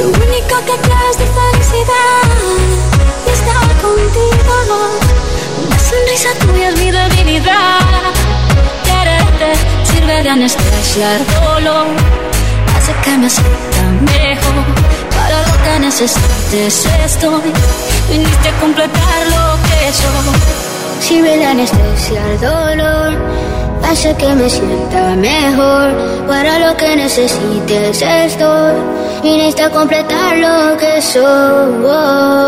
Lo único que crees de felicidad y estar contigo. Una sonrisa tuya es mi debilidad. Quererte sirve de anestesia el dolor. Hace que me sienta mejor. Para lo que necesites estoy. Viniste a completar lo que soy. Sirve de anestesia el dolor hace que me sienta mejor. Para lo que necesites estoy. Viniste a completar lo que soy.